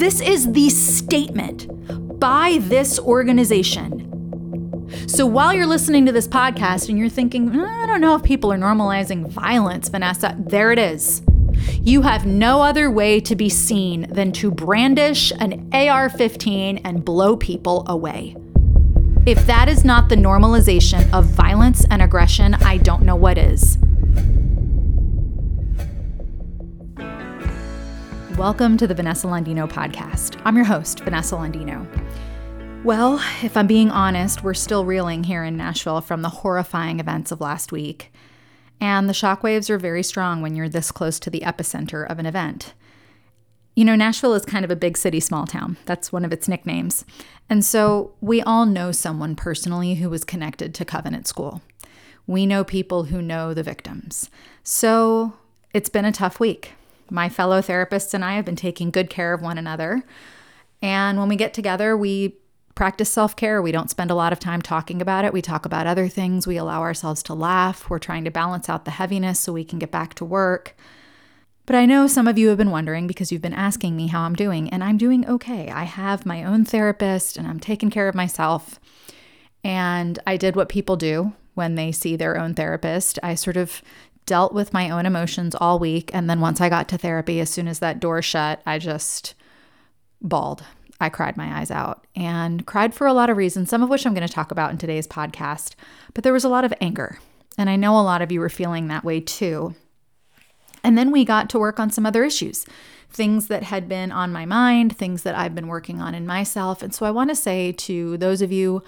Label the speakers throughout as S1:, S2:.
S1: This is the statement by this organization. So while you're listening to this podcast and you're thinking, eh, I don't know if people are normalizing violence, Vanessa, there it is. You have no other way to be seen than to brandish an AR 15 and blow people away. If that is not the normalization of violence and aggression, I don't know what is. Welcome to the Vanessa Landino podcast. I'm your host, Vanessa Landino. Well, if I'm being honest, we're still reeling here in Nashville from the horrifying events of last week. And the shockwaves are very strong when you're this close to the epicenter of an event. You know, Nashville is kind of a big city, small town. That's one of its nicknames. And so we all know someone personally who was connected to Covenant School. We know people who know the victims. So it's been a tough week. My fellow therapists and I have been taking good care of one another. And when we get together, we practice self care. We don't spend a lot of time talking about it. We talk about other things. We allow ourselves to laugh. We're trying to balance out the heaviness so we can get back to work. But I know some of you have been wondering because you've been asking me how I'm doing, and I'm doing okay. I have my own therapist and I'm taking care of myself. And I did what people do when they see their own therapist. I sort of dealt with my own emotions all week. And then once I got to therapy, as soon as that door shut, I just bawled. I cried my eyes out and cried for a lot of reasons, some of which I'm going to talk about in today's podcast. But there was a lot of anger. And I know a lot of you were feeling that way too. And then we got to work on some other issues, things that had been on my mind, things that I've been working on in myself. And so I want to say to those of you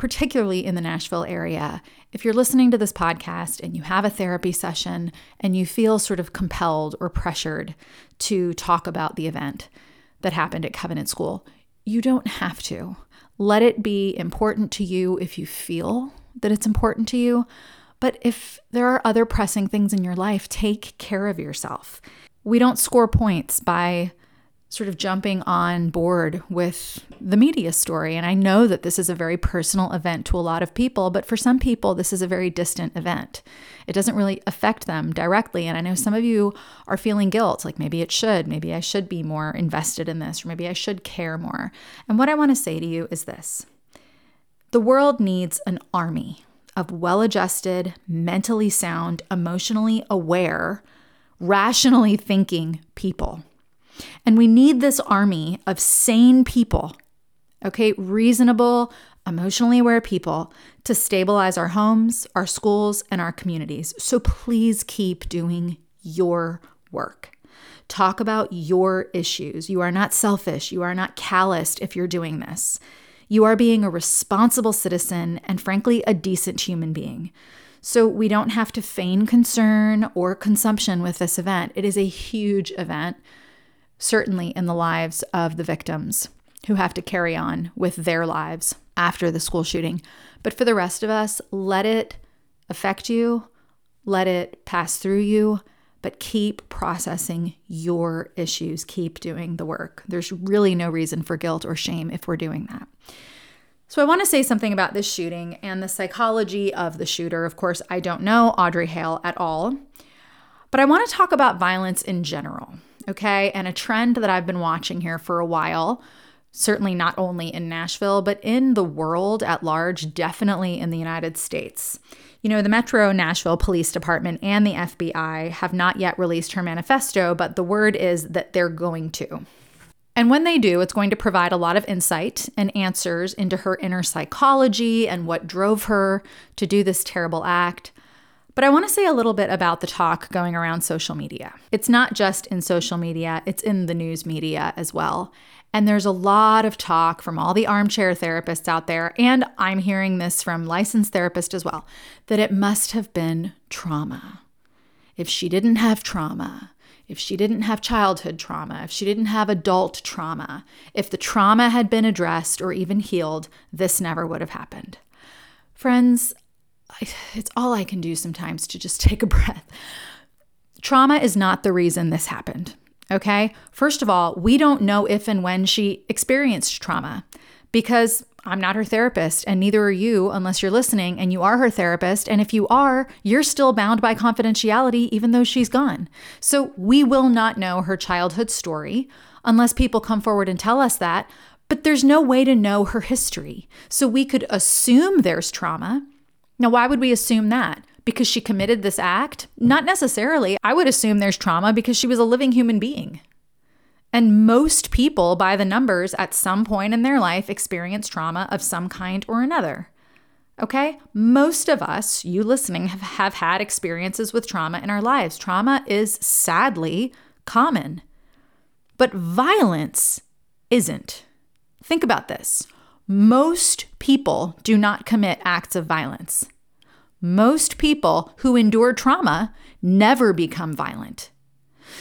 S1: particularly in the Nashville area, if you're listening to this podcast and you have a therapy session and you feel sort of compelled or pressured to talk about the event that happened at Covenant School, you don't have to. Let it be important to you if you feel that it's important to you. But if there are other pressing things in your life, take care of yourself. We don't score points by sort of jumping on board with the media story. And I know that this is a very personal event to a lot of people, but for some people, this is a very distant event. It doesn't really affect them directly. And I know some of you are feeling guilt, like maybe it should, maybe I should be more invested in this, or maybe I should care more. And what I want to say to you is this the world needs an army of well adjusted, mentally sound, emotionally aware, rationally thinking people and we need this army of sane people, okay, reasonable, emotionally aware people to stabilize our homes, our schools, and our communities. So please keep doing your work. Talk about your issues. You are not selfish. You are not calloused if you're doing this. You are being a responsible citizen and, frankly, a decent human being. So we don't have to feign concern or consumption with this event. It is a huge event certainly in the lives of the victims who have to carry on with their lives after the school shooting. But for the rest of us, let it affect you, let it pass through you, but keep processing your issues, keep doing the work. There's really no reason for guilt or shame if we're doing that. So, I want to say something about this shooting and the psychology of the shooter. Of course, I don't know Audrey Hale at all, but I want to talk about violence in general okay? And a trend that I've been watching here for a while, certainly not only in Nashville, but in the world at large, definitely in the United States. You know, the Metro Nashville Police Department and the FBI have not yet released her manifesto, but the word is that they're going to. And when they do, it's going to provide a lot of insight and answers into her inner psychology and what drove her to do this terrible act. But I want to say a little bit about the talk going around social media. It's not just in social media, it's in the news media as well. And there's a lot of talk from all the armchair therapists out there, and I'm hearing this from licensed therapists as well, that it must have been trauma. If she didn't have trauma, if she didn't have childhood trauma, if she didn't have adult trauma, if the trauma had been addressed or even healed, this never would have happened. Friends, it's all I can do sometimes to just take a breath. Trauma is not the reason this happened. Okay. First of all, we don't know if and when she experienced trauma because I'm not her therapist, and neither are you unless you're listening and you are her therapist. And if you are, you're still bound by confidentiality, even though she's gone. So we will not know her childhood story unless people come forward and tell us that. But there's no way to know her history. So we could assume there's trauma. Now, why would we assume that? Because she committed this act? Not necessarily. I would assume there's trauma because she was a living human being. And most people, by the numbers, at some point in their life, experience trauma of some kind or another. Okay? Most of us, you listening, have, have had experiences with trauma in our lives. Trauma is sadly common, but violence isn't. Think about this most people do not commit acts of violence. Most people who endure trauma never become violent.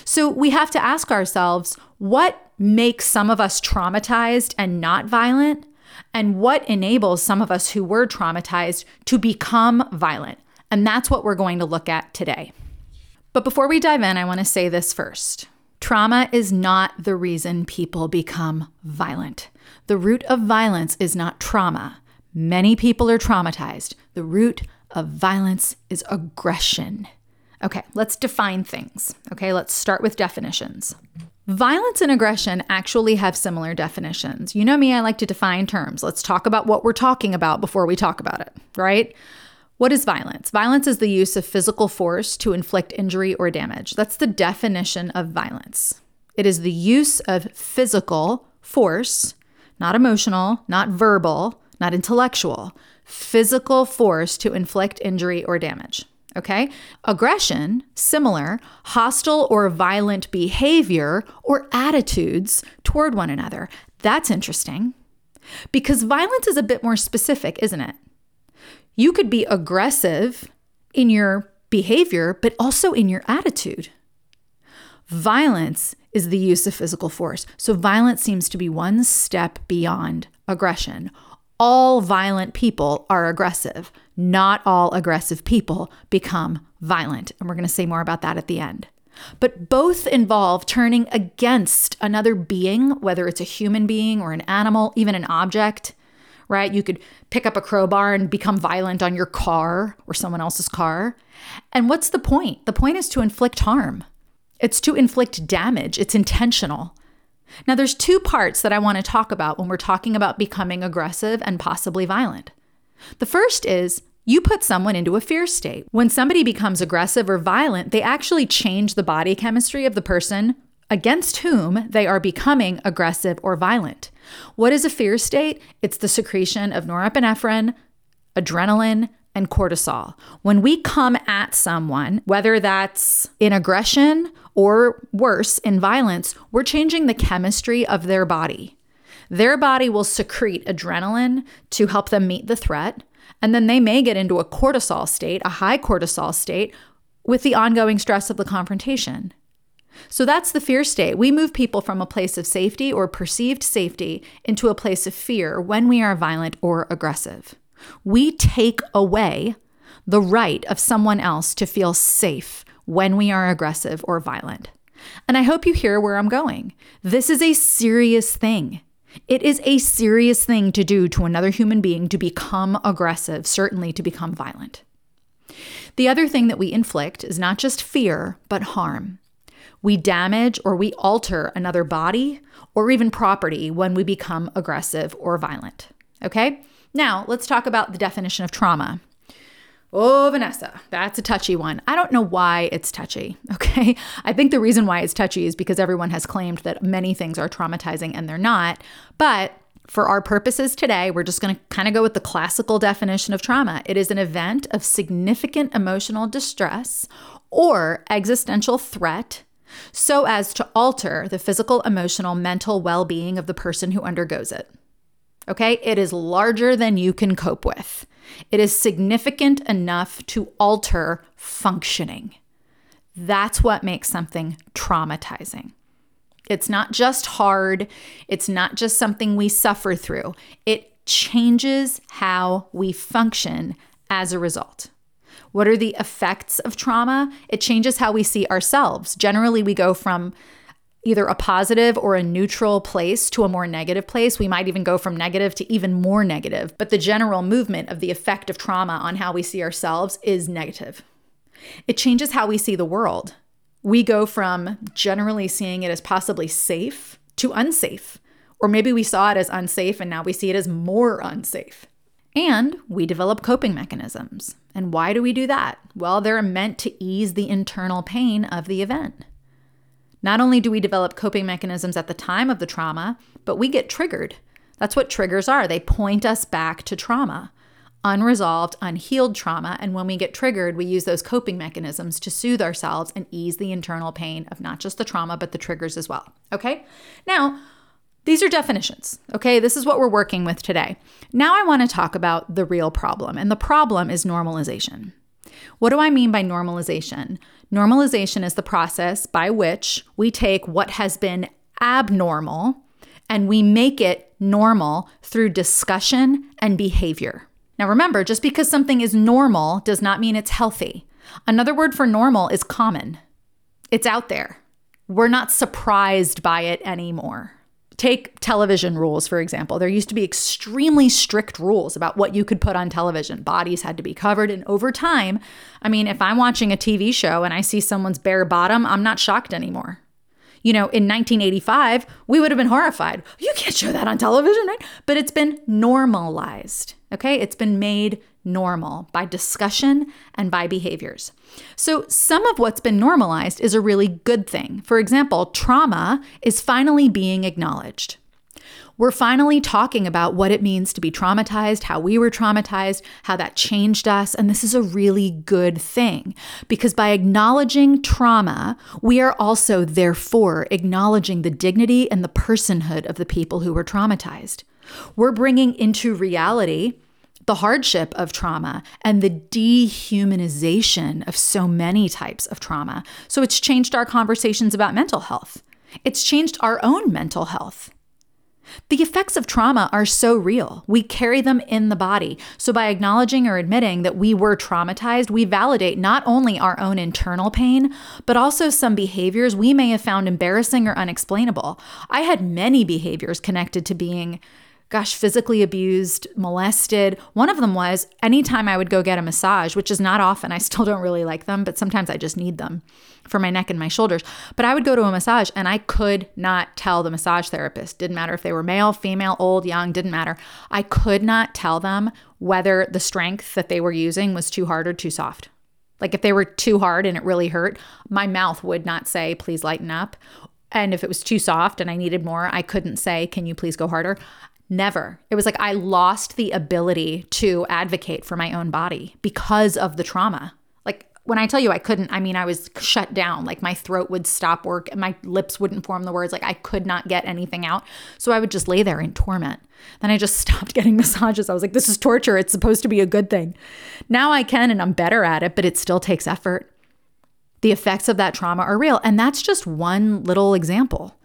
S1: So we have to ask ourselves what makes some of us traumatized and not violent? And what enables some of us who were traumatized to become violent? And that's what we're going to look at today. But before we dive in, I want to say this first. Trauma is not the reason people become violent. The root of violence is not trauma. Many people are traumatized. The root of violence is aggression. Okay, let's define things. Okay, let's start with definitions. Violence and aggression actually have similar definitions. You know me, I like to define terms. Let's talk about what we're talking about before we talk about it, right? What is violence? Violence is the use of physical force to inflict injury or damage. That's the definition of violence. It is the use of physical force, not emotional, not verbal, not intellectual, physical force to inflict injury or damage. Okay. Aggression, similar, hostile or violent behavior or attitudes toward one another. That's interesting because violence is a bit more specific, isn't it? You could be aggressive in your behavior, but also in your attitude. Violence is the use of physical force. So, violence seems to be one step beyond aggression. All violent people are aggressive not all aggressive people become violent. And we're going to say more about that at the end. But both involve turning against another being, whether it's a human being or an animal, even an object, right? You could pick up a crowbar and become violent on your car or someone else's car. And what's the point? The point is to inflict harm, it's to inflict damage, it's intentional. Now, there's two parts that I want to talk about when we're talking about becoming aggressive and possibly violent. The first is you put someone into a fear state. When somebody becomes aggressive or violent, they actually change the body chemistry of the person against whom they are becoming aggressive or violent. What is a fear state? It's the secretion of norepinephrine, adrenaline, and cortisol. When we come at someone, whether that's in aggression or worse, in violence, we're changing the chemistry of their body. Their body will secrete adrenaline to help them meet the threat. And then they may get into a cortisol state, a high cortisol state, with the ongoing stress of the confrontation. So that's the fear state. We move people from a place of safety or perceived safety into a place of fear when we are violent or aggressive. We take away the right of someone else to feel safe when we are aggressive or violent. And I hope you hear where I'm going. This is a serious thing. It is a serious thing to do to another human being to become aggressive, certainly to become violent. The other thing that we inflict is not just fear, but harm. We damage or we alter another body or even property when we become aggressive or violent. Okay? Now, let's talk about the definition of trauma. Oh, Vanessa, that's a touchy one. I don't know why it's touchy, okay? I think the reason why it's touchy is because everyone has claimed that many things are traumatizing and they're not. But for our purposes today, we're just going to kind of go with the classical definition of trauma. It is an event of significant emotional distress or existential threat so as to alter the physical, emotional, mental well being of the person who undergoes it. Okay? It is larger than you can cope with. It is significant enough to alter functioning. That's what makes something traumatizing. It's not just hard, it's not just something we suffer through. It changes how we function as a result. What are the effects of trauma? It changes how we see ourselves. Generally, we go from either a positive or a neutral place to a more negative place. We might even go from negative to even more negative. But the general movement of the effect of trauma on how we see ourselves is negative. It changes how we see the world. We go from generally seeing it as possibly safe to unsafe. Or maybe we saw it as unsafe and now we see it as more unsafe. And we develop coping mechanisms. And why do we do that? Well, they're meant to ease the internal pain of the event. Not only do we develop coping mechanisms at the time of the trauma, but we get triggered. That's what triggers are. They point us back to trauma, unresolved, unhealed trauma. And when we get triggered, we use those coping mechanisms to soothe ourselves and ease the internal pain of not just the trauma, but the triggers as well. Okay? Now, these are definitions, okay? This is what we're working with today. Now I want to talk about the real problem, and the problem is normalization. What do I mean by normalization? Normalization is the process by which we take what has been abnormal and we make it normal through discussion and behavior. Now, remember, just because something is normal does not mean it's healthy. Another word for normal is common, it's out there. We're not surprised by it anymore. Take television rules, for example. There used to be extremely strict rules about what you could put on television. Bodies had to be covered. And over time, I mean, if I'm watching a TV show and I see someone's bare bottom, I'm not shocked anymore. You know, in 1985, we would have been horrified. You can't show that on television, right? But it's been normalized, okay? It's been made normal by discussion and by behaviors. So, some of what's been normalized is a really good thing. For example, trauma is finally being acknowledged. We're finally talking about what it means to be traumatized, how we were traumatized, how that changed us. And this is a really good thing because by acknowledging trauma, we are also, therefore, acknowledging the dignity and the personhood of the people who were traumatized. We're bringing into reality the hardship of trauma and the dehumanization of so many types of trauma. So it's changed our conversations about mental health. It's changed our own mental health. The effects of trauma are so real. We carry them in the body. So, by acknowledging or admitting that we were traumatized, we validate not only our own internal pain, but also some behaviors we may have found embarrassing or unexplainable. I had many behaviors connected to being gosh, physically abused, molested. One of them was anytime I would go get a massage, which is not often, I still don't really like them, but sometimes I just need them for my neck and my shoulders. But I would go to a massage and I could not tell the massage therapist, didn't matter if they were male, female, old, young, didn't matter. I could not tell them whether the strength that they were using was too hard or too soft. Like if they were too hard and it really hurt, my mouth would not say, please lighten up. And if it was too soft and I needed more, I couldn't say, can you please go harder? Never. It was like I lost the ability to advocate for my own body because of the trauma. Like when I tell you I couldn't, I mean, I was shut down. Like my throat would stop work and my lips wouldn't form the words. Like I could not get anything out. So I would just lay there in torment. Then I just stopped getting massages. I was like, this is torture. It's supposed to be a good thing. Now I can and I'm better at it, but it still takes effort. The effects of that trauma are real. And that's just one little example.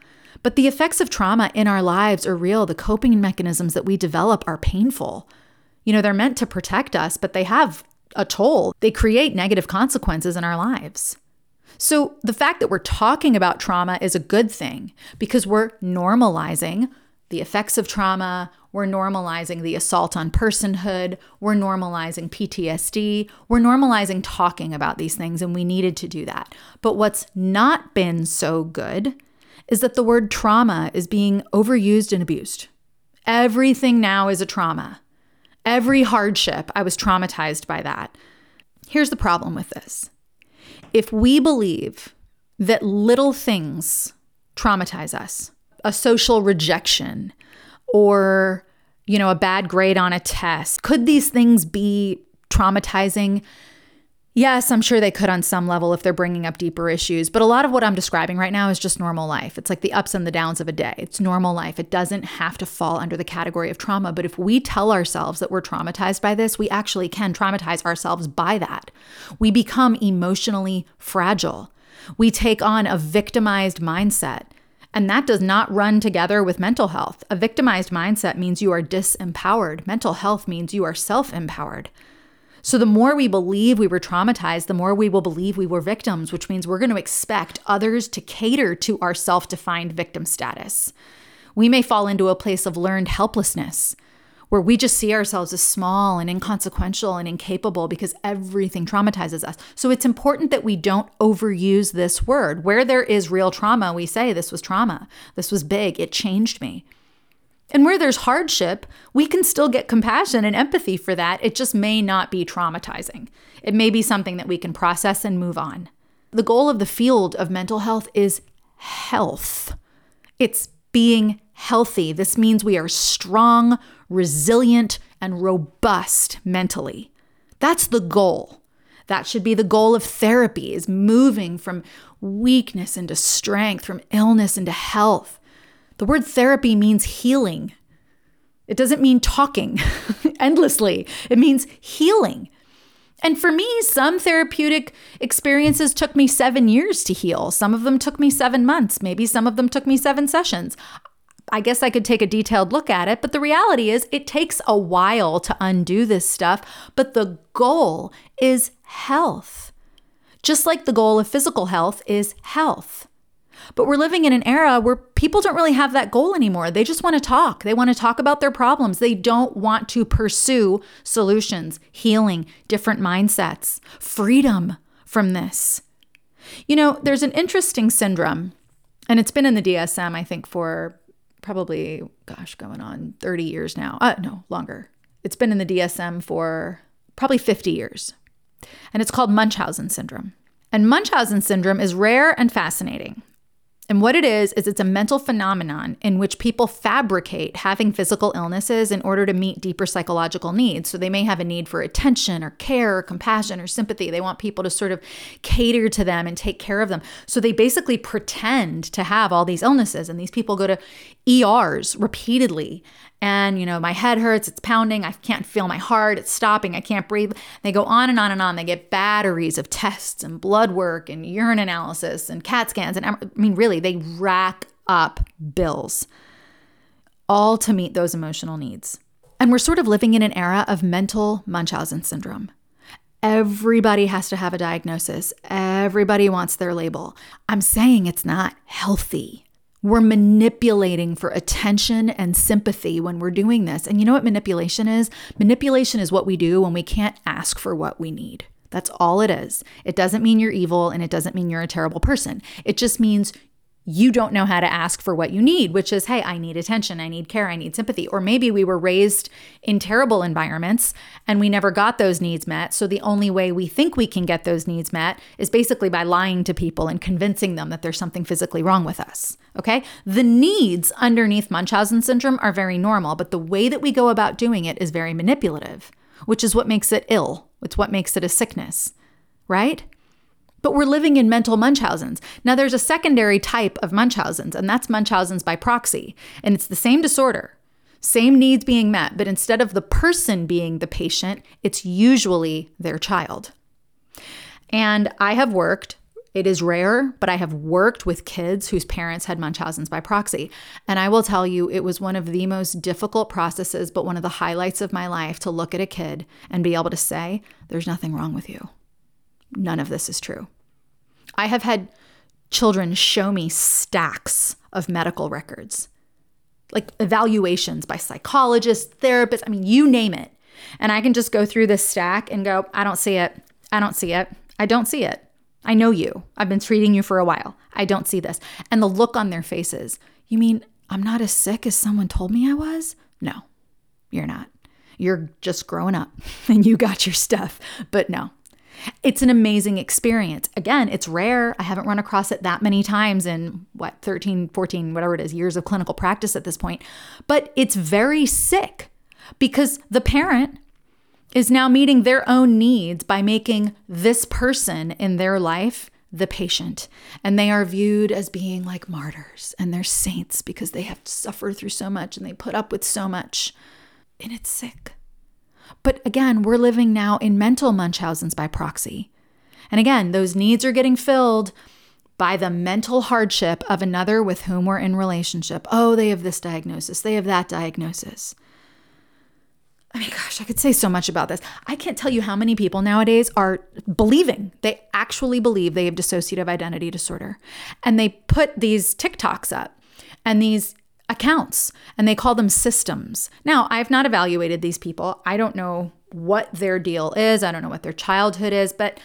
S1: But the effects of trauma in our lives are real. The coping mechanisms that we develop are painful. You know, they're meant to protect us, but they have a toll. They create negative consequences in our lives. So, the fact that we're talking about trauma is a good thing because we're normalizing the effects of trauma, we're normalizing the assault on personhood, we're normalizing PTSD, we're normalizing talking about these things, and we needed to do that. But what's not been so good is that the word trauma is being overused and abused. Everything now is a trauma. Every hardship, I was traumatized by that. Here's the problem with this if we believe that little things traumatize us, a social rejection, or you know, a bad grade on a test, could these things be traumatizing? Yes, I'm sure they could on some level if they're bringing up deeper issues, but a lot of what I'm describing right now is just normal life. It's like the ups and the downs of a day. It's normal life. It doesn't have to fall under the category of trauma. But if we tell ourselves that we're traumatized by this, we actually can traumatize ourselves by that. We become emotionally fragile. We take on a victimized mindset. And that does not run together with mental health. A victimized mindset means you are disempowered. Mental health means you are self empowered. So, the more we believe we were traumatized, the more we will believe we were victims, which means we're going to expect others to cater to our self defined victim status. We may fall into a place of learned helplessness where we just see ourselves as small and inconsequential and incapable because everything traumatizes us. So it's important that we don't overuse this word. Where there is real trauma, we say, This was trauma. This was big. It changed me. And where there's hardship, we can still get compassion and empathy for that. It just may not be traumatizing. It may be something that we can process and move on. The goal of the field of mental health is health. It's being healthy. This means we are strong, resilient, and robust mentally. That's the goal. That should be the goal of therapy is moving from weakness into strength, from illness into health. The word therapy means healing. It doesn't mean talking endlessly. It means healing. And for me, some therapeutic experiences took me seven years to heal. Some of them took me seven months. Maybe some of them took me seven sessions. I guess I could take a detailed look at it, but the reality is it takes a while to undo this stuff, but the goal is health. Just like the goal of physical health is health. But we're living in an era where people don't really have that goal anymore. They just want to talk. They want to talk about their problems. They don't want to pursue solutions, healing, different mindsets, freedom from this. You know, there's an interesting syndrome, and it's been in the DSM, I think, for probably, gosh, going on 30 years now. Uh, no, longer. It's been in the DSM for probably 50 years. And it's called Munchausen syndrome. And Munchausen syndrome is rare and fascinating. And what it is, is it's a mental phenomenon in which people fabricate having physical illnesses in order to meet deeper psychological needs. So they may have a need for attention or care or compassion or sympathy. They want people to sort of cater to them and take care of them. So they basically pretend to have all these illnesses. And these people go to ERs repeatedly and you know my head hurts it's pounding i can't feel my heart it's stopping i can't breathe they go on and on and on they get batteries of tests and blood work and urine analysis and cat scans and i mean really they rack up bills all to meet those emotional needs and we're sort of living in an era of mental munchausen syndrome Everybody has to have a diagnosis. Everybody wants their label. I'm saying it's not healthy. We're manipulating for attention and sympathy when we're doing this. And you know what manipulation is? Manipulation is what we do when we can't ask for what we need. That's all it is. It doesn't mean you're evil and it doesn't mean you're a terrible person. It just means you don't know how to ask for what you need, which is, hey, I need attention, I need care, I need sympathy. Or maybe we were raised in terrible environments and we never got those needs met. So the only way we think we can get those needs met is basically by lying to people and convincing them that there's something physically wrong with us. Okay? The needs underneath Munchausen syndrome are very normal, but the way that we go about doing it is very manipulative, which is what makes it ill. It's what makes it a sickness, right? But we're living in mental Munchausen's. Now, there's a secondary type of Munchausen's, and that's Munchausen's by proxy. And it's the same disorder, same needs being met, but instead of the person being the patient, it's usually their child. And I have worked, it is rare, but I have worked with kids whose parents had Munchausen's by proxy. And I will tell you, it was one of the most difficult processes, but one of the highlights of my life to look at a kid and be able to say, there's nothing wrong with you. None of this is true. I have had children show me stacks of medical records, like evaluations by psychologists, therapists, I mean, you name it. And I can just go through this stack and go, I don't see it. I don't see it. I don't see it. I know you. I've been treating you for a while. I don't see this. And the look on their faces, you mean I'm not as sick as someone told me I was? No, you're not. You're just growing up and you got your stuff. But no, it's an amazing experience. Again, it's rare. I haven't run across it that many times in what, 13, 14, whatever it is, years of clinical practice at this point. But it's very sick because the parent is now meeting their own needs by making this person in their life the patient. And they are viewed as being like martyrs and they're saints because they have to suffer through so much and they put up with so much. And it's sick. But again, we're living now in mental Munchausen's by proxy. And again, those needs are getting filled by the mental hardship of another with whom we're in relationship. Oh, they have this diagnosis, they have that diagnosis. I mean, gosh, I could say so much about this. I can't tell you how many people nowadays are believing, they actually believe they have dissociative identity disorder. And they put these TikToks up and these accounts and they call them systems. Now, I've not evaluated these people. I don't know what their deal is, I don't know what their childhood is, but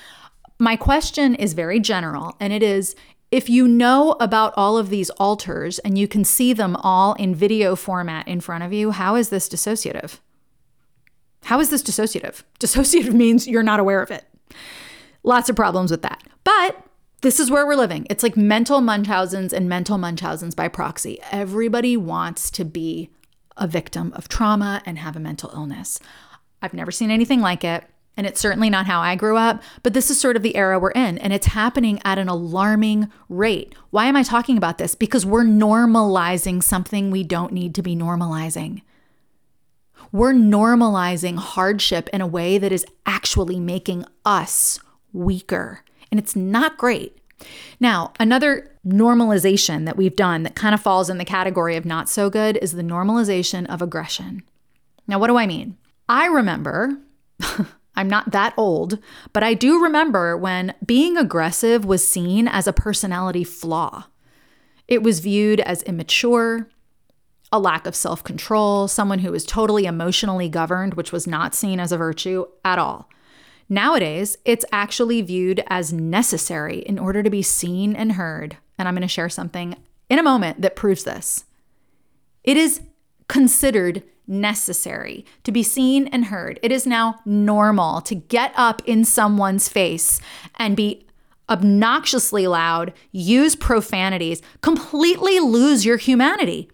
S1: my question is very general and it is if you know about all of these alters and you can see them all in video format in front of you, how is this dissociative? How is this dissociative? Dissociative means you're not aware of it. Lots of problems with that. But this is where we're living. It's like mental Munchausen's and mental Munchausen's by proxy. Everybody wants to be a victim of trauma and have a mental illness. I've never seen anything like it. And it's certainly not how I grew up, but this is sort of the era we're in, and it's happening at an alarming rate. Why am I talking about this? Because we're normalizing something we don't need to be normalizing we're normalizing hardship in a way that is actually making us weaker. And it's not great. Now, another normalization that we've done that kind of falls in the category of not so good is the normalization of aggression. Now, what do I mean? I remember, I'm not that old, but I do remember when being aggressive was seen as a personality flaw. It was viewed as immature, a lack of self control, someone who is totally emotionally governed, which was not seen as a virtue at all. Nowadays, it's actually viewed as necessary in order to be seen and heard. And I'm going to share something in a moment that proves this. It is considered necessary to be seen and heard. It is now normal to get up in someone's face and be obnoxiously loud, use profanities, completely lose your humanity.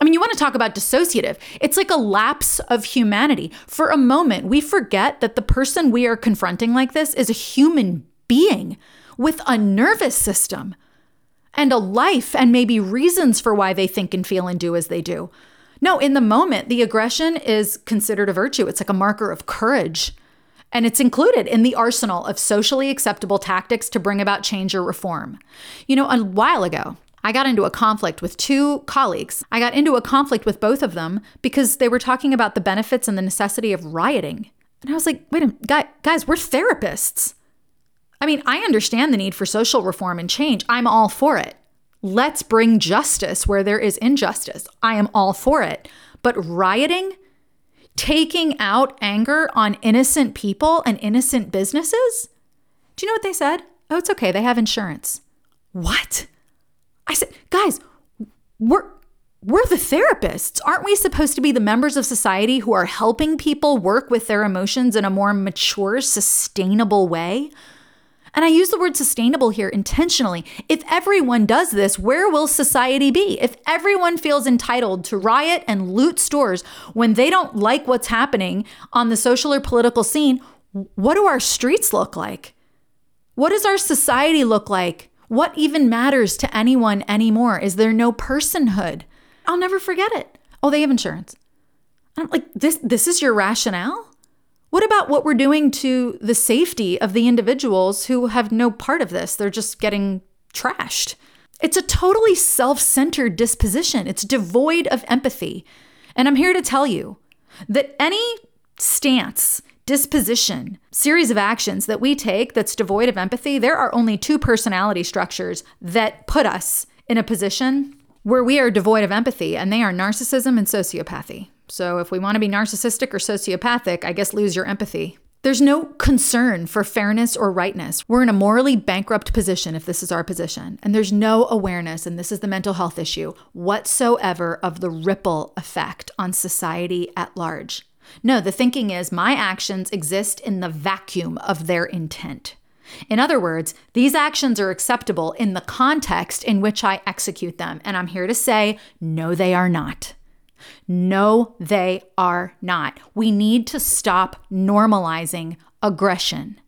S1: I mean, you want to talk about dissociative. It's like a lapse of humanity. For a moment, we forget that the person we are confronting like this is a human being with a nervous system and a life and maybe reasons for why they think and feel and do as they do. No, in the moment, the aggression is considered a virtue. It's like a marker of courage. And it's included in the arsenal of socially acceptable tactics to bring about change or reform. You know, a while ago, I got into a conflict with two colleagues. I got into a conflict with both of them because they were talking about the benefits and the necessity of rioting. And I was like, wait a minute, guys, we're therapists. I mean, I understand the need for social reform and change. I'm all for it. Let's bring justice where there is injustice. I am all for it. But rioting, taking out anger on innocent people and innocent businesses? Do you know what they said? Oh, it's okay. They have insurance. What? I said, guys, we're we're the therapists. Aren't we supposed to be the members of society who are helping people work with their emotions in a more mature, sustainable way? And I use the word sustainable here intentionally. If everyone does this, where will society be? If everyone feels entitled to riot and loot stores when they don't like what's happening on the social or political scene, what do our streets look like? What does our society look like? What even matters to anyone anymore? Is there no personhood? I'll never forget it. Oh, they have insurance. I'm like, this this is your rationale? What about what we're doing to the safety of the individuals who have no part of this? They're just getting trashed. It's a totally self centered disposition, it's devoid of empathy. And I'm here to tell you that any stance disposition, series of actions that we take that's devoid of empathy, there are only two personality structures that put us in a position where we are devoid of empathy, and they are narcissism and sociopathy. So if we want to be narcissistic or sociopathic, I guess lose your empathy. There's no concern for fairness or rightness. We're in a morally bankrupt position if this is our position. And there's no awareness, and this is the mental health issue, whatsoever of the ripple effect on society at large. No, the thinking is my actions exist in the vacuum of their intent. In other words, these actions are acceptable in the context in which I execute them. And I'm here to say, no, they are not. No, they are not. We need to stop normalizing aggression.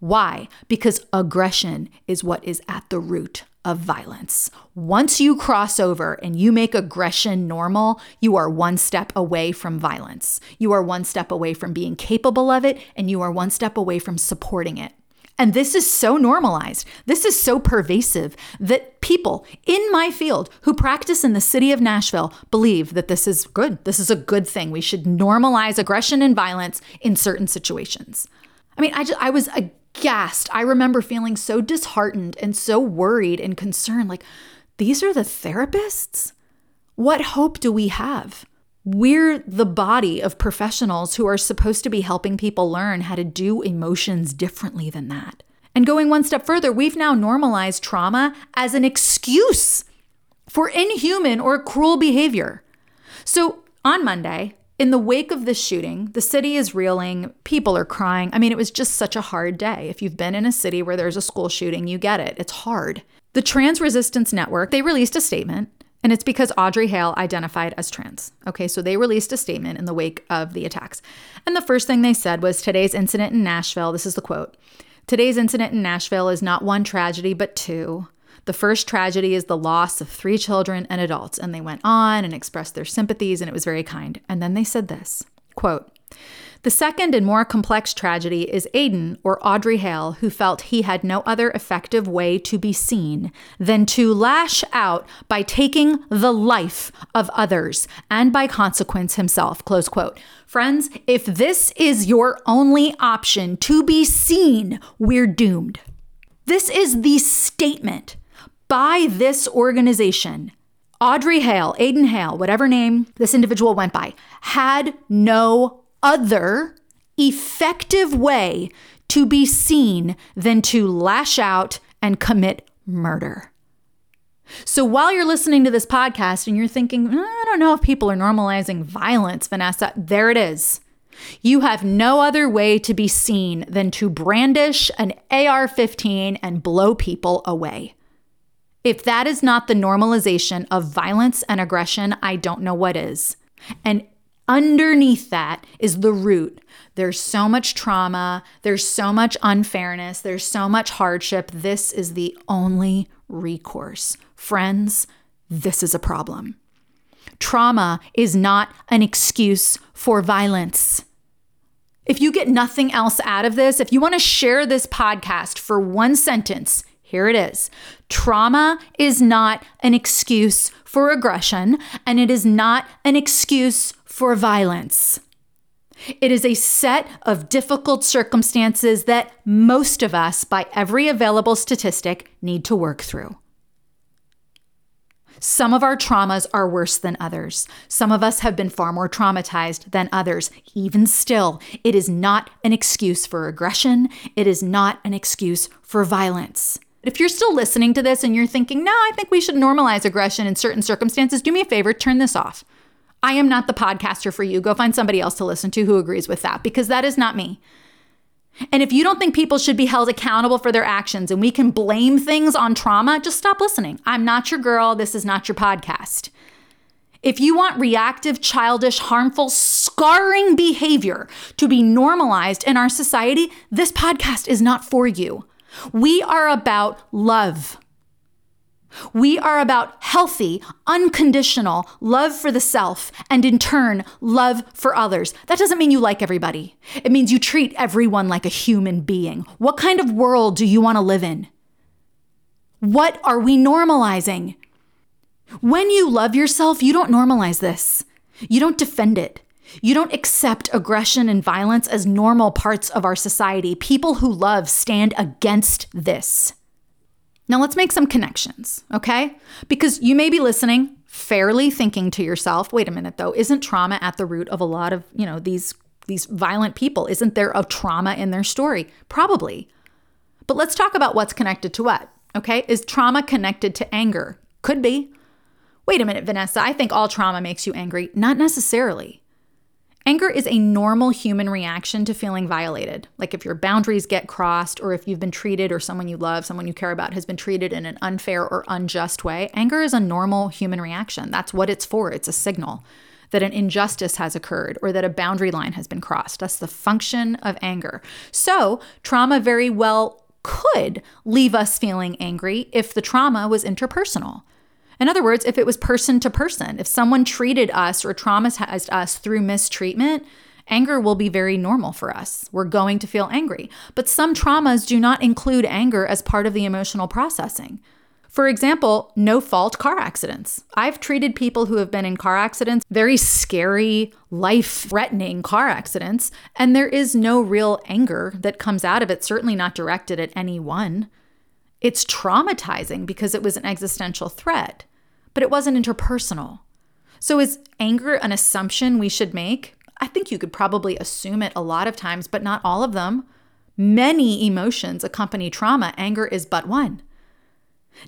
S1: Why? Because aggression is what is at the root of violence. Once you cross over and you make aggression normal, you are one step away from violence. You are one step away from being capable of it, and you are one step away from supporting it. And this is so normalized. This is so pervasive that people in my field who practice in the city of Nashville believe that this is good. This is a good thing. We should normalize aggression and violence in certain situations. I mean, I just I was aghast. I remember feeling so disheartened and so worried and concerned like these are the therapists? What hope do we have? We're the body of professionals who are supposed to be helping people learn how to do emotions differently than that. And going one step further, we've now normalized trauma as an excuse for inhuman or cruel behavior. So on Monday, in the wake of this shooting, the city is reeling, people are crying. I mean, it was just such a hard day. If you've been in a city where there's a school shooting, you get it. It's hard. The Trans Resistance Network, they released a statement and it's because Audrey Hale identified as trans. Okay, so they released a statement in the wake of the attacks. And the first thing they said was today's incident in Nashville, this is the quote Today's incident in Nashville is not one tragedy, but two. The first tragedy is the loss of three children and adults. And they went on and expressed their sympathies, and it was very kind. And then they said this quote, the second and more complex tragedy is Aiden, or Audrey Hale, who felt he had no other effective way to be seen than to lash out by taking the life of others and by consequence himself. Close quote. Friends, if this is your only option to be seen, we're doomed. This is the statement by this organization. Audrey Hale, Aiden Hale, whatever name this individual went by, had no other effective way to be seen than to lash out and commit murder. So while you're listening to this podcast and you're thinking, I don't know if people are normalizing violence, Vanessa, there it is. You have no other way to be seen than to brandish an AR 15 and blow people away. If that is not the normalization of violence and aggression, I don't know what is. And underneath that is the root. There's so much trauma, there's so much unfairness, there's so much hardship. This is the only recourse. Friends, this is a problem. Trauma is not an excuse for violence. If you get nothing else out of this, if you want to share this podcast for one sentence, here it is. Trauma is not an excuse for aggression, and it is not an excuse for violence. It is a set of difficult circumstances that most of us, by every available statistic, need to work through. Some of our traumas are worse than others. Some of us have been far more traumatized than others. Even still, it is not an excuse for aggression. It is not an excuse for violence. If you're still listening to this and you're thinking, no, I think we should normalize aggression in certain circumstances, do me a favor, turn this off. I am not the podcaster for you. Go find somebody else to listen to who agrees with that because that is not me. And if you don't think people should be held accountable for their actions and we can blame things on trauma, just stop listening. I'm not your girl. This is not your podcast. If you want reactive, childish, harmful, scarring behavior to be normalized in our society, this podcast is not for you. We are about love. We are about healthy, unconditional love for the self and in turn, love for others. That doesn't mean you like everybody. It means you treat everyone like a human being. What kind of world do you want to live in? What are we normalizing? When you love yourself, you don't normalize this. You don't defend it. You don't accept aggression and violence as normal parts of our society. People who love stand against this. Now let's make some connections, okay? Because you may be listening, fairly thinking to yourself, wait a minute though, isn't trauma at the root of a lot of, you know, these these violent people? Isn't there a trauma in their story? Probably. But let's talk about what's connected to what, okay? Is trauma connected to anger? Could be. Wait a minute, Vanessa, I think all trauma makes you angry. Not necessarily. Anger is a normal human reaction to feeling violated. Like if your boundaries get crossed, or if you've been treated, or someone you love, someone you care about has been treated in an unfair or unjust way, anger is a normal human reaction. That's what it's for. It's a signal that an injustice has occurred or that a boundary line has been crossed. That's the function of anger. So, trauma very well could leave us feeling angry if the trauma was interpersonal. In other words, if it was person to person, if someone treated us or traumatized us through mistreatment Anger will be very normal for us. We're going to feel angry. But some traumas do not include anger as part of the emotional processing. For example, no fault car accidents. I've treated people who have been in car accidents, very scary, life threatening car accidents, and there is no real anger that comes out of it, certainly not directed at anyone. It's traumatizing because it was an existential threat, but it wasn't interpersonal. So, is anger an assumption we should make? I think you could probably assume it a lot of times, but not all of them. Many emotions accompany trauma. Anger is but one.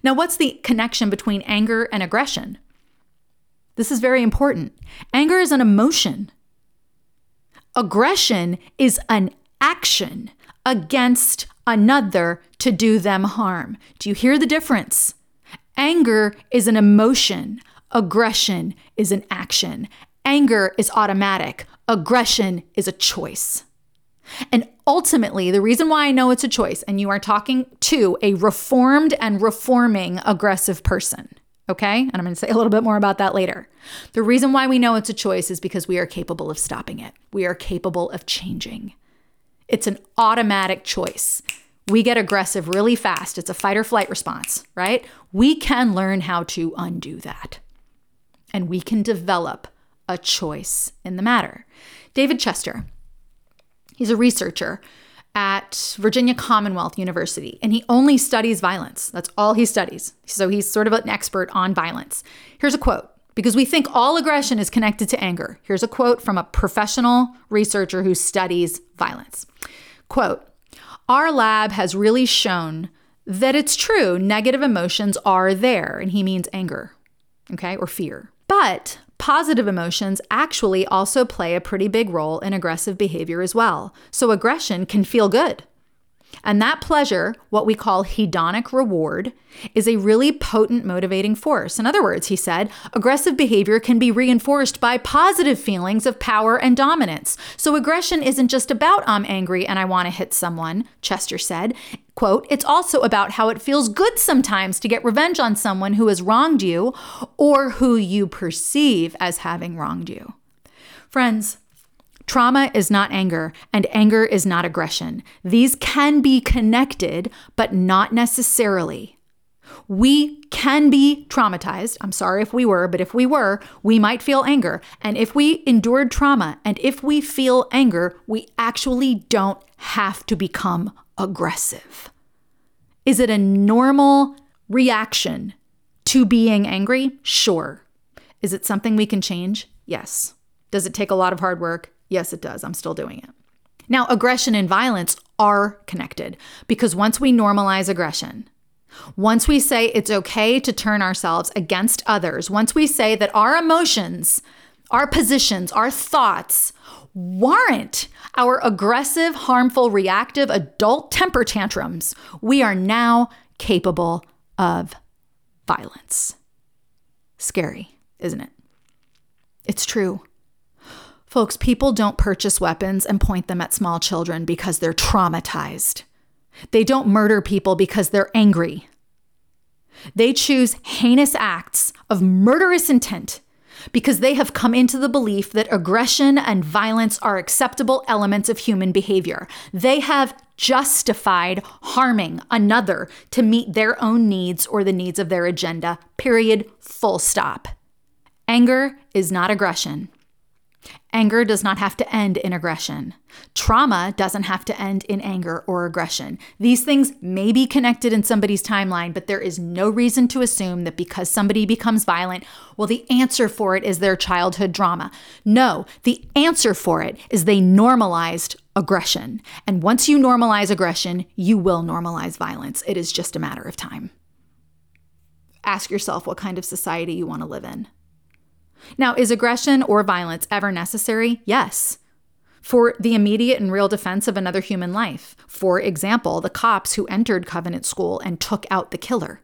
S1: Now, what's the connection between anger and aggression? This is very important. Anger is an emotion, aggression is an action against another to do them harm. Do you hear the difference? Anger is an emotion, aggression is an action. Anger is automatic, aggression is a choice. And ultimately, the reason why I know it's a choice, and you are talking to a reformed and reforming aggressive person, okay? And I'm to say a little bit more about that later. The reason why we know it's a choice is because we are capable of stopping it, we are capable of changing. It's an automatic choice. We get aggressive really fast. It's a fight or flight response, right? We can learn how to undo that. And we can develop a choice in the matter. David Chester, He's a researcher at Virginia Commonwealth University, and he only studies violence. That's all he studies. So he's sort of an expert on violence. Here's a quote because we think all aggression is connected to anger. Here's a quote from a professional researcher who studies violence. Quote, our lab has really shown that it's true, negative emotions are there, and he means anger, okay, or fear. But Positive emotions actually also play a pretty big role in aggressive behavior as well. So aggression can feel good. And that pleasure, what we call hedonic reward, is a really potent motivating force. In other words, he said, aggressive behavior can be reinforced by positive feelings of power and dominance. So aggression isn't just about I'm angry and I want to hit someone, Chester said. Quote, it's also about how it feels good sometimes to get revenge on someone who has wronged you or who you perceive as having wronged you. Friends, Trauma is not anger, and anger is not aggression. These can be connected, but not necessarily. We can be traumatized. I'm sorry if we were, but if we were, we might feel anger. And if we endured trauma and if we feel anger, we actually don't have to become aggressive. Is it a normal reaction to being angry? Sure. Is it something we can change? Yes. Does it take a lot of hard work? Yes, it does. I'm still doing it. Now, aggression and violence are connected because once we normalize aggression, once we say it's okay to turn ourselves against others, once we say that our emotions, our positions, our thoughts warrant our aggressive, harmful, reactive adult temper tantrums, we are now capable of violence. Scary, isn't it? It's true. Folks, people don't purchase weapons and point them at small children because they're traumatized. They don't murder people because they're angry. They choose heinous acts of murderous intent because they have come into the belief that aggression and violence are acceptable elements of human behavior. They have justified harming another to meet their own needs or the needs of their agenda. Period. Full stop. Anger is not aggression. Anger does not have to end in aggression. Trauma doesn't have to end in anger or aggression. These things may be connected in somebody's timeline, but there is no reason to assume that because somebody becomes violent, well, the answer for it is their childhood drama. No, the answer for it is they normalized aggression. And once you normalize aggression, you will normalize violence. It is just a matter of time. Ask yourself what kind of society you want to live in. Now, is aggression or violence ever necessary? Yes. For the immediate and real defense of another human life. For example, the cops who entered Covenant School and took out the killer.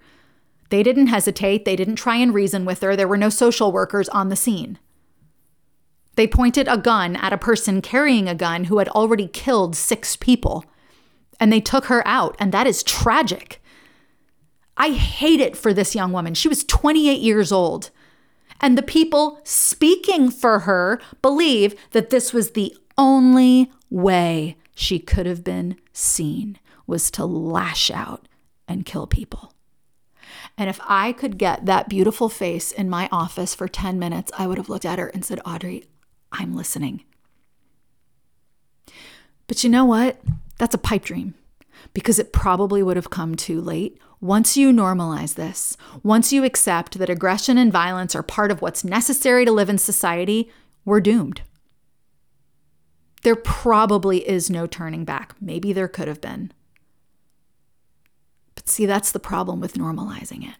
S1: They didn't hesitate, they didn't try and reason with her, there were no social workers on the scene. They pointed a gun at a person carrying a gun who had already killed six people, and they took her out, and that is tragic. I hate it for this young woman. She was 28 years old. And the people speaking for her believe that this was the only way she could have been seen was to lash out and kill people. And if I could get that beautiful face in my office for 10 minutes, I would have looked at her and said, Audrey, I'm listening. But you know what? That's a pipe dream because it probably would have come too late. Once you normalize this, once you accept that aggression and violence are part of what's necessary to live in society, we're doomed. There probably is no turning back. Maybe there could have been. But see, that's the problem with normalizing it.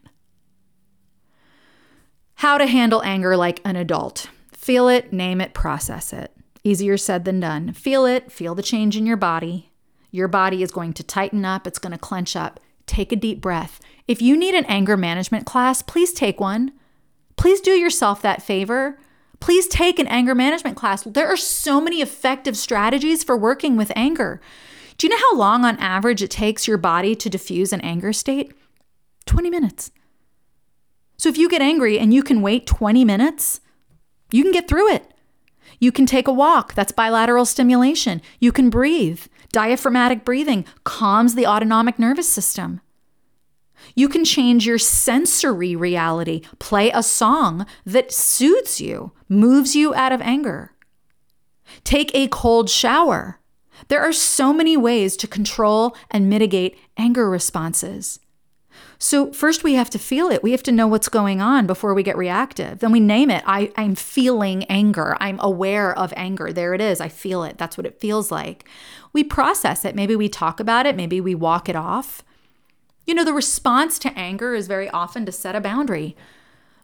S1: How to handle anger like an adult. Feel it, name it, process it. Easier said than done. Feel it, feel the change in your body. Your body is going to tighten up, it's going to clench up. Take a deep breath. If you need an anger management class, please take one. Please do yourself that favor. Please take an anger management class. There are so many effective strategies for working with anger. Do you know how long, on average, it takes your body to diffuse an anger state? 20 minutes. So if you get angry and you can wait 20 minutes, you can get through it. You can take a walk, that's bilateral stimulation. You can breathe. Diaphragmatic breathing calms the autonomic nervous system. You can change your sensory reality, play a song that soothes you, moves you out of anger. Take a cold shower. There are so many ways to control and mitigate anger responses. So, first we have to feel it. We have to know what's going on before we get reactive. Then we name it. I, I'm feeling anger. I'm aware of anger. There it is. I feel it. That's what it feels like. We process it. Maybe we talk about it. Maybe we walk it off. You know, the response to anger is very often to set a boundary.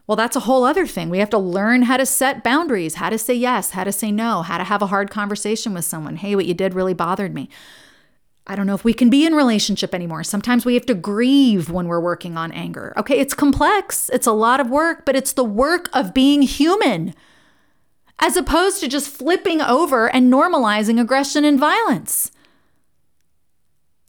S1: Well, that's a whole other thing. We have to learn how to set boundaries, how to say yes, how to say no, how to have a hard conversation with someone. Hey, what you did really bothered me. I don't know if we can be in relationship anymore. Sometimes we have to grieve when we're working on anger. Okay, it's complex. It's a lot of work, but it's the work of being human as opposed to just flipping over and normalizing aggression and violence.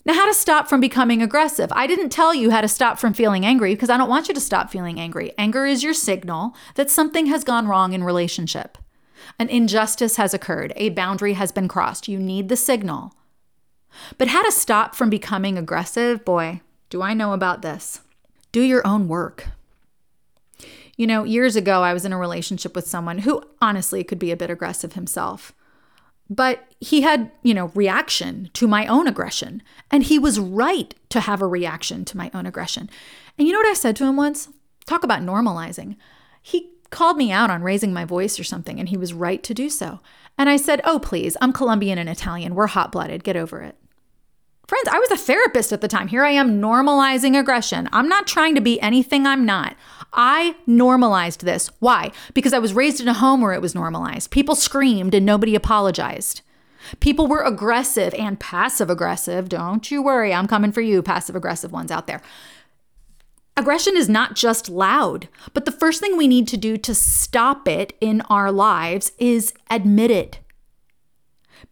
S1: Now, how to stop from becoming aggressive. I didn't tell you how to stop from feeling angry because I don't want you to stop feeling angry. Anger is your signal that something has gone wrong in relationship. An injustice has occurred, a boundary has been crossed. You need the signal. But how to stop from becoming aggressive? Boy, do I know about this. Do your own work. You know, years ago, I was in a relationship with someone who honestly could be a bit aggressive himself. But he had, you know, reaction to my own aggression. And he was right to have a reaction to my own aggression. And you know what I said to him once? Talk about normalizing. He called me out on raising my voice or something, and he was right to do so. And I said, Oh, please, I'm Colombian and Italian. We're hot blooded. Get over it. Friends, I was a therapist at the time. Here I am normalizing aggression. I'm not trying to be anything I'm not. I normalized this. Why? Because I was raised in a home where it was normalized. People screamed and nobody apologized. People were aggressive and passive aggressive. Don't you worry, I'm coming for you, passive aggressive ones out there. Aggression is not just loud, but the first thing we need to do to stop it in our lives is admit it.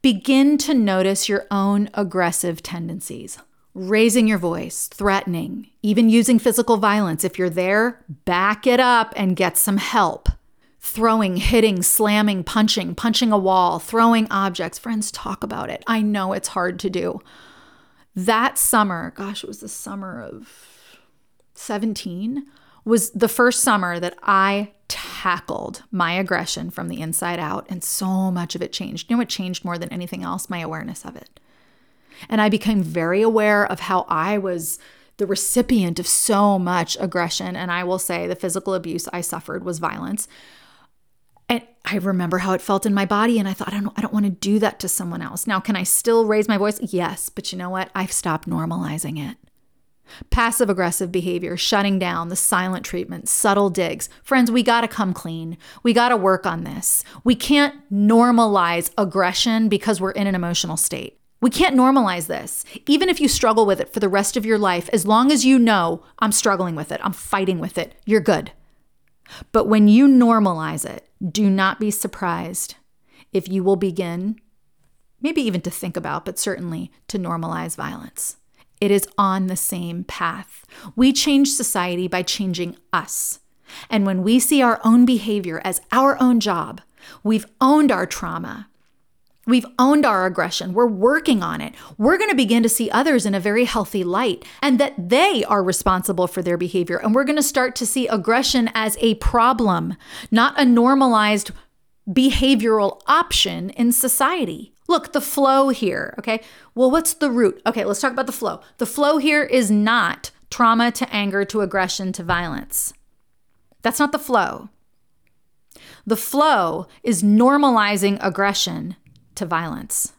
S1: Begin to notice your own aggressive tendencies. Raising your voice, threatening, even using physical violence. If you're there, back it up and get some help. Throwing, hitting, slamming, punching, punching a wall, throwing objects. Friends, talk about it. I know it's hard to do. That summer, gosh, it was the summer of 17, was the first summer that I tackled my aggression from the inside out, and so much of it changed. You know what changed more than anything else? My awareness of it. And I became very aware of how I was the recipient of so much aggression. And I will say the physical abuse I suffered was violence. And I remember how it felt in my body, and I thought, I don't, I don't want to do that to someone else. Now, can I still raise my voice? Yes, but you know what? I've stopped normalizing it. Passive aggressive behavior, shutting down, the silent treatment, subtle digs. Friends, we got to come clean. We got to work on this. We can't normalize aggression because we're in an emotional state. We can't normalize this. Even if you struggle with it for the rest of your life, as long as you know, I'm struggling with it, I'm fighting with it, you're good. But when you normalize it, do not be surprised if you will begin, maybe even to think about, but certainly to normalize violence. It is on the same path. We change society by changing us. And when we see our own behavior as our own job, we've owned our trauma. We've owned our aggression. We're working on it. We're going to begin to see others in a very healthy light and that they are responsible for their behavior. And we're going to start to see aggression as a problem, not a normalized behavioral option in society. Look, the flow here, okay? Well, what's the root? Okay, let's talk about the flow. The flow here is not trauma to anger to aggression to violence. That's not the flow. The flow is normalizing aggression to violence.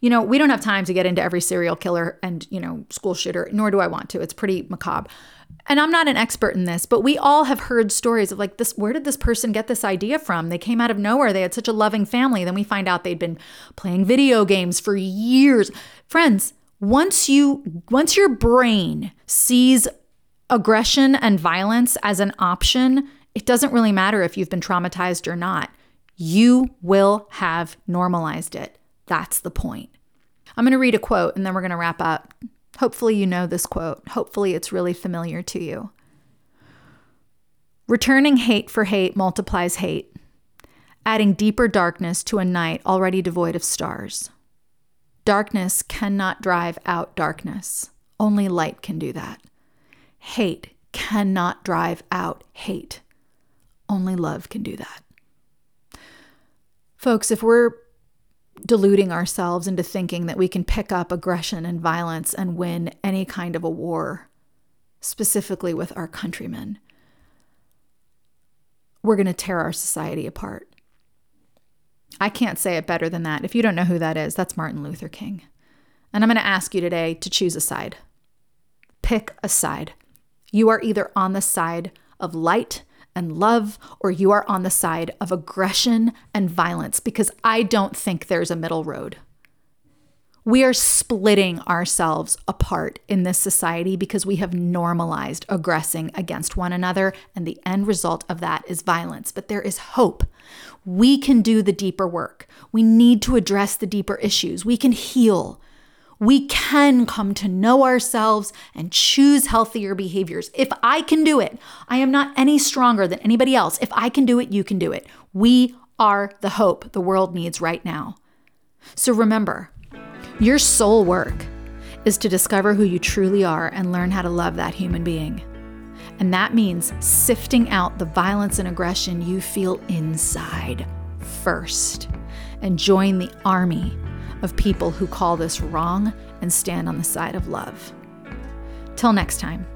S1: You know, we don't have time to get into every serial killer and, you know, school shooter, nor do I want to. It's pretty macabre. And I'm not an expert in this, but we all have heard stories of like this where did this person get this idea from? They came out of nowhere. They had such a loving family. Then we find out they'd been playing video games for years. Friends, once you once your brain sees aggression and violence as an option, it doesn't really matter if you've been traumatized or not. You will have normalized it. That's the point. I'm going to read a quote and then we're going to wrap up. Hopefully, you know this quote. Hopefully, it's really familiar to you. Returning hate for hate multiplies hate, adding deeper darkness to a night already devoid of stars. Darkness cannot drive out darkness. Only light can do that. Hate cannot drive out hate. Only love can do that. Folks, if we're deluding ourselves into thinking that we can pick up aggression and violence and win any kind of a war, specifically with our countrymen, we're going to tear our society apart. I can't say it better than that. If you don't know who that is, that's Martin Luther King. And I'm going to ask you today to choose a side. Pick a side. You are either on the side of light and love, or you are on the side of aggression and violence, because I don't think there's a middle road. We are splitting ourselves apart in this society because we have normalized aggressing against one another, and the end result of that is violence. But there is hope. We can do the deeper work. We need to address the deeper issues. We can heal we can come to know ourselves and choose healthier behaviors. If I can do it, I am not any stronger than anybody else. If I can do it, you can do it. We are the hope the world needs right now. So remember, your soul work is to discover who you truly are and learn how to love that human being. And that means sifting out the violence and aggression you feel inside first and join the army of people who call this wrong and stand on the side of love. Till next time.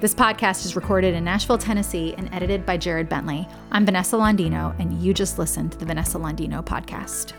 S1: This podcast is recorded in Nashville, Tennessee, and edited by Jared Bentley. I'm Vanessa Londino, and you just listened to the Vanessa Londino podcast.